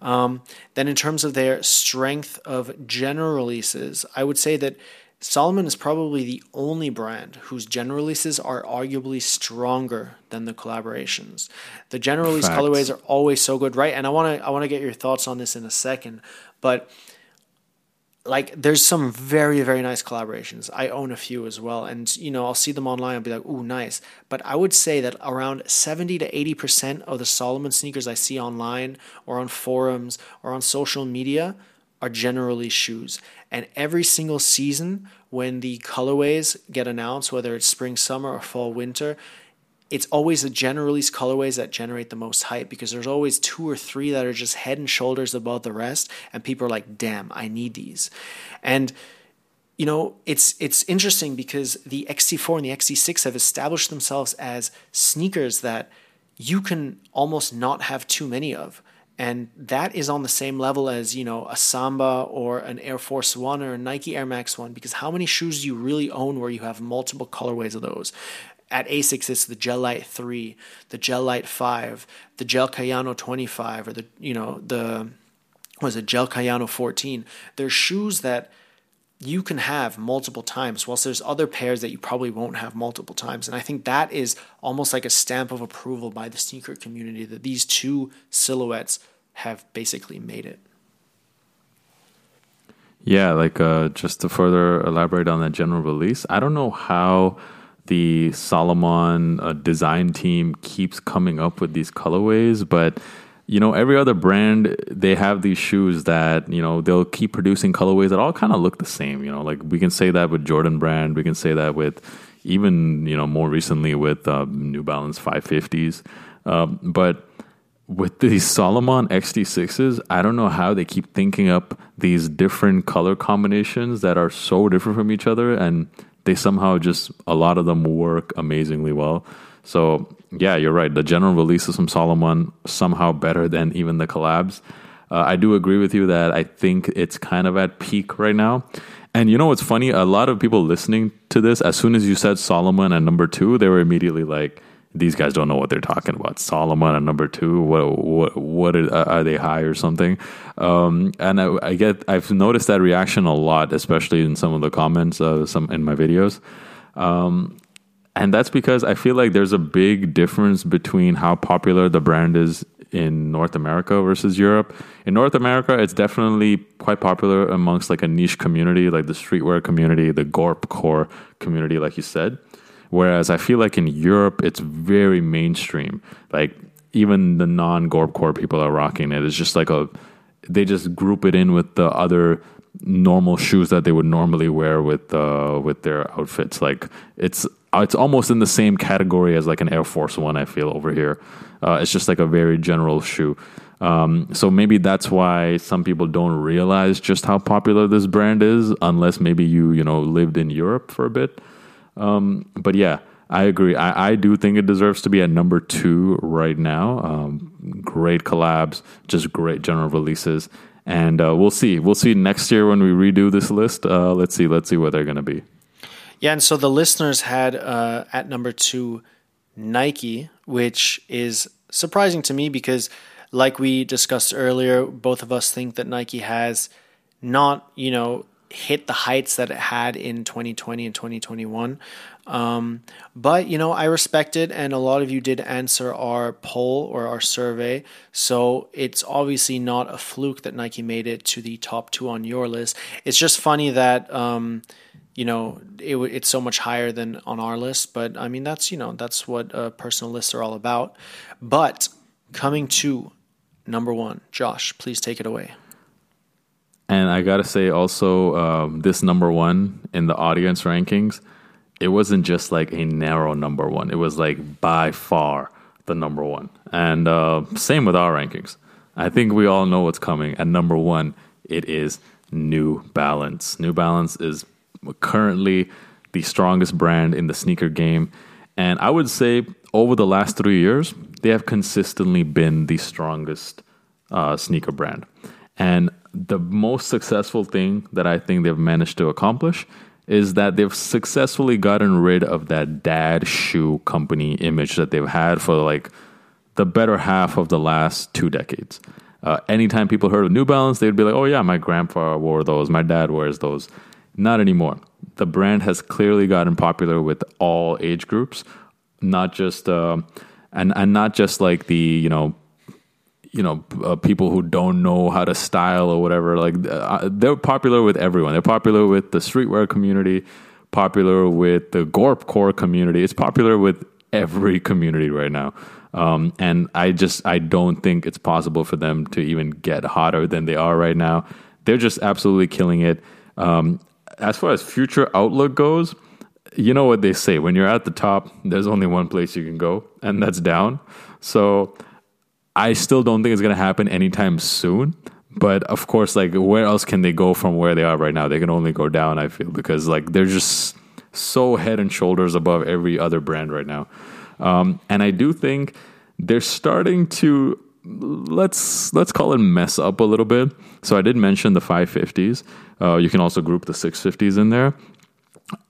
Um, then, in terms of their strength of general releases, I would say that Salomon is probably the only brand whose general releases are arguably stronger than the collaborations. The general release colorways are always so good, right? And I want to I want to get your thoughts on this in a second, but like there's some very very nice collaborations. I own a few as well. And you know i'll see them online and be like ooh nice. But i would say that around 70 to 80 percent of the salomon sneakers i see online or on forums or on social media are generally shoes. And every single season when the colorways get announced whether it's spring summer or fall winter it's always the general release colorways that generate the most hype because there's always two or three that are just head and shoulders above the rest and people are like damn i need these. And you know it's it's interesting because the xt4 and the xt6 have established themselves as sneakers that you can almost not have too many of. And that is on the same level as you know a samba or an air force one or a nike air max one because how many shoes do you really own where you have multiple colorways of those at Asics, it's the Gel Lyte 3, the Gel Lyte 5, the Gel Kayano 25, or the, you know, the, was it Gel Kayano 14. They're shoes that you can have multiple times, whilst there's other pairs that you probably won't have multiple times. And I think that is almost like a stamp of approval by the sneaker community that these two silhouettes have basically made it. Yeah, like uh, just to further elaborate on that general release, I don't know how the Salomon uh, design team keeps coming up with these colorways, but you know, every other brand they have these shoes that you know they'll keep producing colorways that all kind of look the same. You know, like we can say that with Jordan brand, we can say that with even you know more recently with uh, New Balance 550s, um, but with <laughs> these Salomon XT6s, I don't know how they keep thinking up these different color combinations that are so different from each other and they somehow just a lot of them work amazingly well. So yeah, you're right. The general releases from Salomon somehow better than even the collabs. Uh, I do agree with you that I think it's kind of at peak right now. And you know what's funny? A lot of people listening to this, as soon as you said Salomon and number two, they were immediately like, "These guys don't know what they're talking about." Salomon and number two, what what what are, are they high or something? Um, and I, I, get I've noticed that reaction a lot, especially in some of the comments, uh, some in my videos. Um, and that's because I feel like there's a big difference between how popular the brand is in North America versus Europe. In North America, it's definitely quite popular amongst like a niche community, like the streetwear community, the Gorp core community, like you said. Whereas I feel like in Europe, it's very mainstream. Like even the non Gorp core people are rocking it. It's just like a, they just group it in with the other normal shoes that they would normally wear with uh, with their outfits. Like it's it's almost in the same category as like an Air Force One. I feel over here, uh, it's just like a very general shoe. Um, so maybe that's why some people don't realize just how popular this brand is, unless maybe you you know lived in Europe for a bit. Um, but yeah, I agree. I, I do think it deserves to be at number two right now. Um, great collabs, just great general releases, and uh, we'll see. We'll see next year when we redo this list. Uh, let's see. Let's see what they're going to be. Yeah, and so the listeners had uh, at number two Nike, which is surprising to me because, like we discussed earlier, both of us think that Nike has not, you know, hit the heights that it had in 2020 and 2021. Um, but, you know, I respect it, and a lot of you did answer our poll or our survey. So it's obviously not a fluke that Nike made it to the top two on your list. It's just funny that. Um, you know, it, it's so much higher than on our list. But I mean, that's you know, that's what uh, personal lists are all about. But coming to number one, Josh, please take it away. And I gotta say, also, um, this number one in the audience rankings, it wasn't just like a narrow number one. It was like by far the number one. And uh, same with our rankings. I think we all know what's coming. At number one, it is New Balance. New Balance is currently the strongest brand in the sneaker game. And I would say over the last three years, they have consistently been the strongest uh, sneaker brand. And the most successful thing that I think they've managed to accomplish is that they've successfully gotten rid of that dad shoe company image that they've had for like the better half of the last two decades. Uh, anytime people heard of New Balance, they'd be like, oh, yeah, my grandpa wore those, my dad wears those. Not anymore. The brand has clearly gotten popular with all age groups, not just, uh, and, and not just like the, you know, you know uh, people who don't know how to style or whatever like uh, they're popular with everyone. They're popular with the streetwear community popular with the gorp core community. It's popular with every <laughs> community right now. Um, and i just i don't think it's possible for them to even get hotter than they are right now. They're just absolutely killing it. Um, as far as future outlook goes you know what they say when you're at the top there's only one place you can go and that's down. So I still don't think it's going to happen anytime soon. But of course, like where else can they go from where they are right now? They can only go down. I feel because like they're just so head and shoulders above every other brand right now. Um, and I do think they're starting to let's let's call it mess up a little bit. So I did mention the 550s. Uh, you can also group the 650s in there.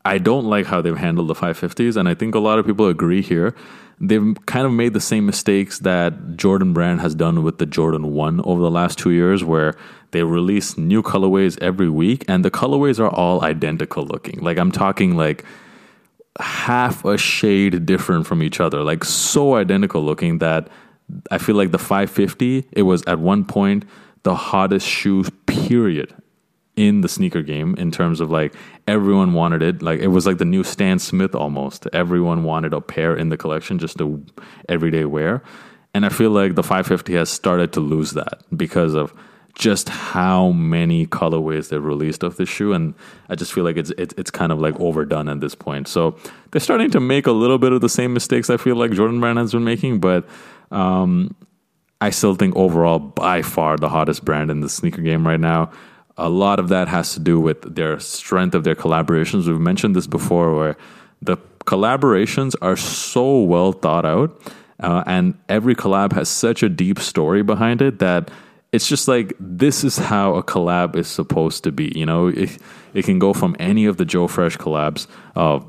I don't like how they've handled the 550s, and I think a lot of people agree here they've kind of made the same mistakes that Jordan Brand has done with the Jordan 1 over the last two years, where they release new colorways every week, and the colorways are all identical looking. Like, I'm talking like half a shade different from each other, like so identical looking that I feel like the 550, it was at one point the hottest shoe, period, in the sneaker game in terms of like everyone wanted it. Like it was like the new Stan Smith almost. Everyone wanted a pair in the collection just to everyday wear. And I feel like the 550 has started to lose that because of just how many colorways they've released of this shoe, and I just feel like it's it's, it's kind of like overdone at this point. So they're starting to make a little bit of the same mistakes I feel like Jordan Brand has been making, but um, I still think overall by far the hottest brand in the sneaker game right now a lot of that has to do with their strength of their collaborations. We've mentioned this before, where the collaborations are so well thought out, uh, and every collab has such a deep story behind it that it's just like this is how a collab is supposed to be. You know, it, it can go from any of the Joe Fresh collabs. Uh,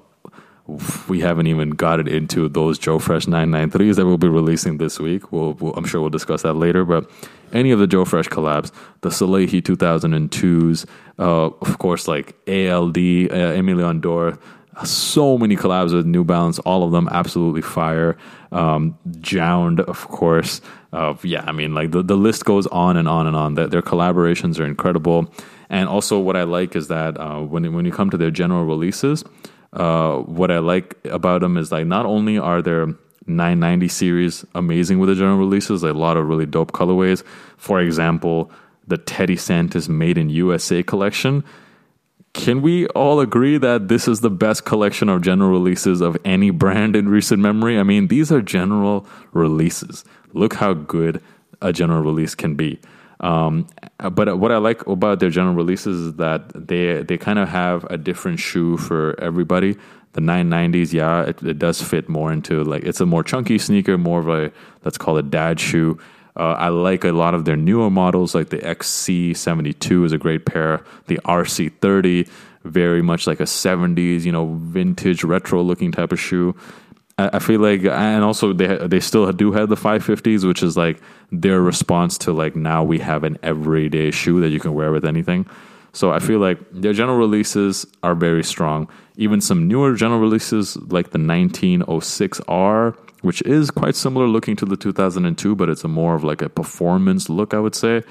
we haven't even got it into those Joe Fresh 993s that we'll be releasing this week. We'll, we'll, I'm sure we'll discuss that later. But any of the Joe Fresh collabs, the Salehe 2002s, uh, of course, like ALD, uh, Aimé Leon Dore, so many collabs with New Balance, all of them absolutely fire. Um, JJJJound, of course. Uh, yeah, I mean, like the, the list goes on and on and on. Their, their collaborations are incredible. And also, what I like is that uh, when, when you come to their general releases, uh, what I like about them is like not only are their 990 series amazing with the general releases, like a lot of really dope colorways. For example, the Teddy Santis Made in USA collection. Can we all agree that this is the best collection of general releases of any brand in recent memory? I mean, these are general releases. Look how good a general release can be. Um, but what I like about their general releases is that they they kind of have a different shoe for everybody. The 990s, yeah, it, it, does fit more into like it's a more chunky sneaker, more of a let's call it dad shoe. Uh, I like a lot of their newer models, like the XC72 is a great pair. The RC30, very much like a 70s, you know, vintage retro looking type of shoe. I feel like, and also they they still do have the 550s, which is like their response to like now we have an everyday shoe that you can wear with anything. So I feel like their general releases are very strong. Even some newer general releases like the 1906R, which is quite similar looking to the 2002, but it's a more of like a performance look, I would say.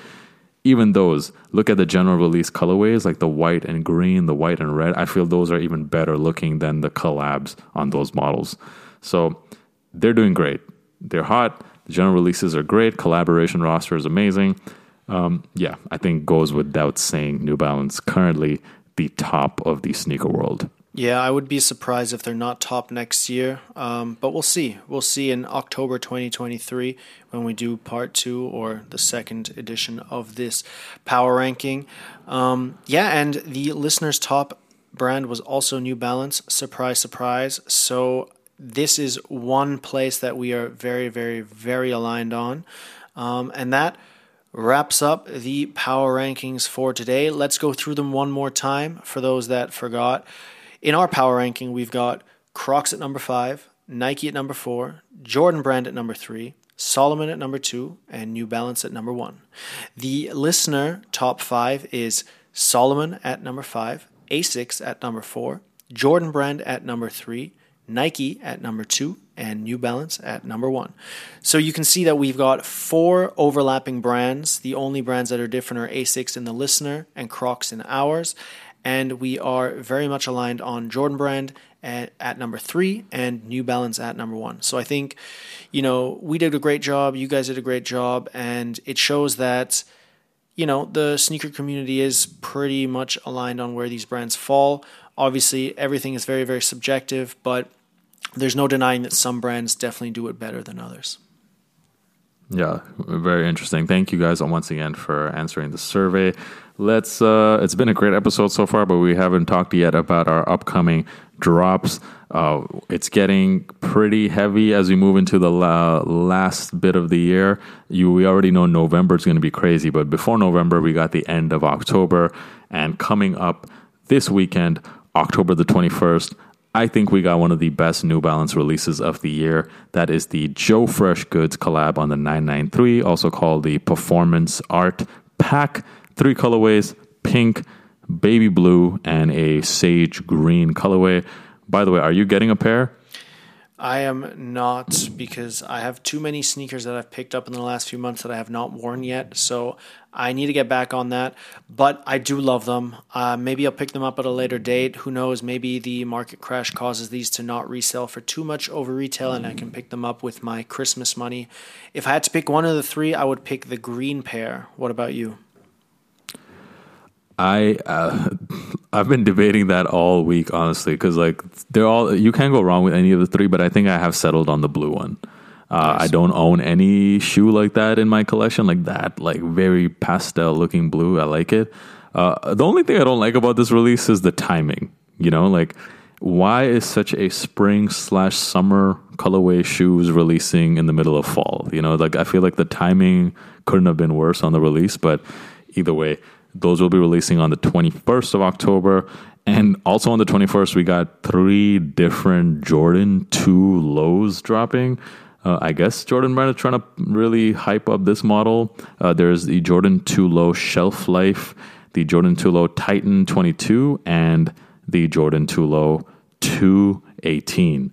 even those, look at the general release colorways like the white and green, the white and red. I feel those are even better looking than the collabs on those models. So they're doing great. They're hot. The general releases are great. Collaboration roster is amazing. Um, yeah, I think goes without saying New Balance currently the top of the sneaker world. Yeah, I would be surprised if they're not top next year. Um, but we'll see. We'll see in October 2023 when we do part two or the second edition of this power ranking. Um, yeah, and the listener's top brand was also New Balance. Surprise, surprise. So this is one place that we are very, very, very aligned on. Um, and that wraps up the power rankings for today. Let's go through them one more time for those that forgot. In our power ranking, we've got Crocs at number five, Nike at number four, Jordan Brand at number three, Salomon at number two, and New Balance at number one. The listener top five is Salomon at number five, Asics at number four, Jordan Brand at number three, Nike at number two, and New Balance at number one. So you can see that we've got four overlapping brands. The only brands that are different are Asics in the listener and Crocs in ours. And we are very much aligned on Jordan Brand at, at number three and New Balance at number one. So I think, you know, we did a great job. You guys did a great job. And it shows that you know, the sneaker community is pretty much aligned on where these brands fall. Obviously, everything is very, very subjective, but there's no denying that some brands definitely do it better than others. Yeah, very interesting. Thank you guys once again for answering the survey. Let's. Uh, it's been a great episode so far, but we haven't talked yet about our upcoming drops. Uh, it's getting pretty heavy as we move into the la- last bit of the year. You, we already know November is going to be crazy, but before November, we got the end of October, and coming up this weekend, October the twenty first. I think we got one of the best New Balance releases of the year. That is the Joe Fresh Goods collab on the 993, also called the Performance Art Pack. Three colorways pink, baby blue, and a sage green colorway. By the way, are you getting a pair? I am not because I have too many sneakers that I've picked up in the last few months that I have not worn yet. So I need to get back on that. But I do love them. Uh, maybe I'll pick them up at a later date. Who knows? Maybe the market crash causes these to not resell for too much over retail and I can pick them up with my Christmas money. If I had to pick one of the three, I would pick the green pair. What about you? I uh, <laughs> I've been debating that all week, honestly, because like they're all you can't go wrong with any of the three. But I think I have settled on the blue one. Uh, nice. I don't own any shoe like that in my collection, like that, like very pastel looking blue. I like it. Uh, the only thing I don't like about this release is the timing. You know, like why is such a spring slash summer colorway shoes releasing in the middle of fall? You know, like I feel like the timing couldn't have been worse on the release, but either way, those will be releasing on the 21st of October. And also on the 21st, we got three different Jordan 2 lows dropping. Uh, I guess Jordan Brand is trying to really hype up this model. Uh, there's the Jordan 2 Low Shelf Life, the Jordan 2 Low Titan 22, and the Jordan 2 Low 218.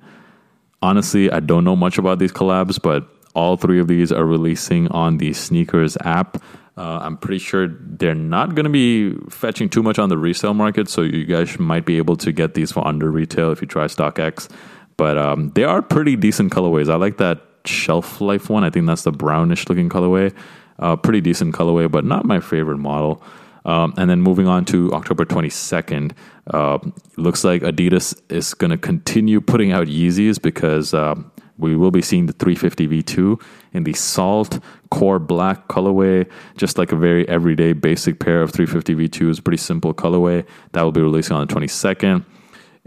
Honestly, I don't know much about these collabs, but all three of these are releasing on the Sneakers app. Uh, I'm pretty sure they're not going to be fetching too much on the resale market, so you guys might be able to get these for under retail if you try StockX. But um, they are pretty decent colorways. I like that shelf life one. I think that's the brownish looking colorway. Uh, pretty decent colorway, but not my favorite model. Um, and then moving on to October 22nd, uh, looks like Adidas is going to continue putting out Yeezys because uh, we will be seeing the 350 V2 in the salt core black colorway, just like a very everyday basic pair of 350 V2s, pretty simple colorway. That will be releasing on the 22nd.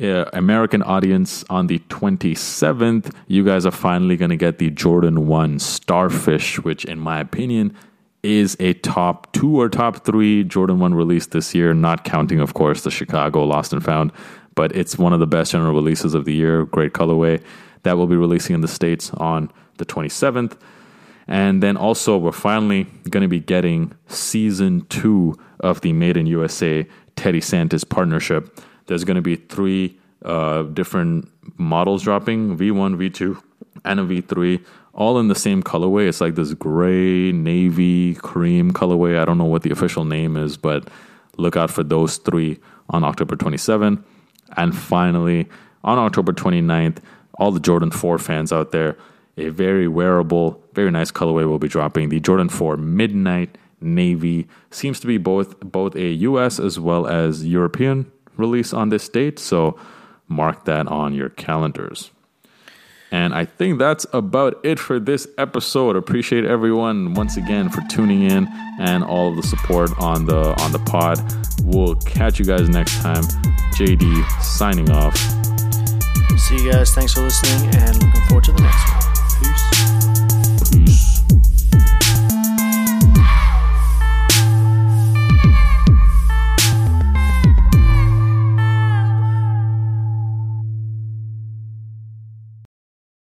Uh, American audience on the 27th, you guys are finally going to get the Jordan 1 Starfish, which, in my opinion, is a top two or top three Jordan 1 release this year, not counting, of course, the Chicago Lost and Found, but it's one of the best general releases of the year. Great colorway. That we'll be releasing in the States on the 27th. And then also, we're finally going to be getting season two of the Made in USA Teddy Santis partnership. There's going to be three uh, different models dropping V1, V2, and a V3, all in the same colorway. It's like this gray, navy, cream colorway. I don't know what the official name is, but look out for those three on October 27th. And finally, on October 29th, all the Jordan 4 fans out there, a very wearable, very nice colorway will be dropping. The Jordan 4 Midnight Navy seems to be both both a US as well as European release on this date, so mark that on your calendars. And I think that's about it for this episode. Appreciate everyone once again for tuning in and all of the support on the on the pod. We'll catch you guys next time. JD signing off. See you guys. Thanks for listening and looking forward to the next one.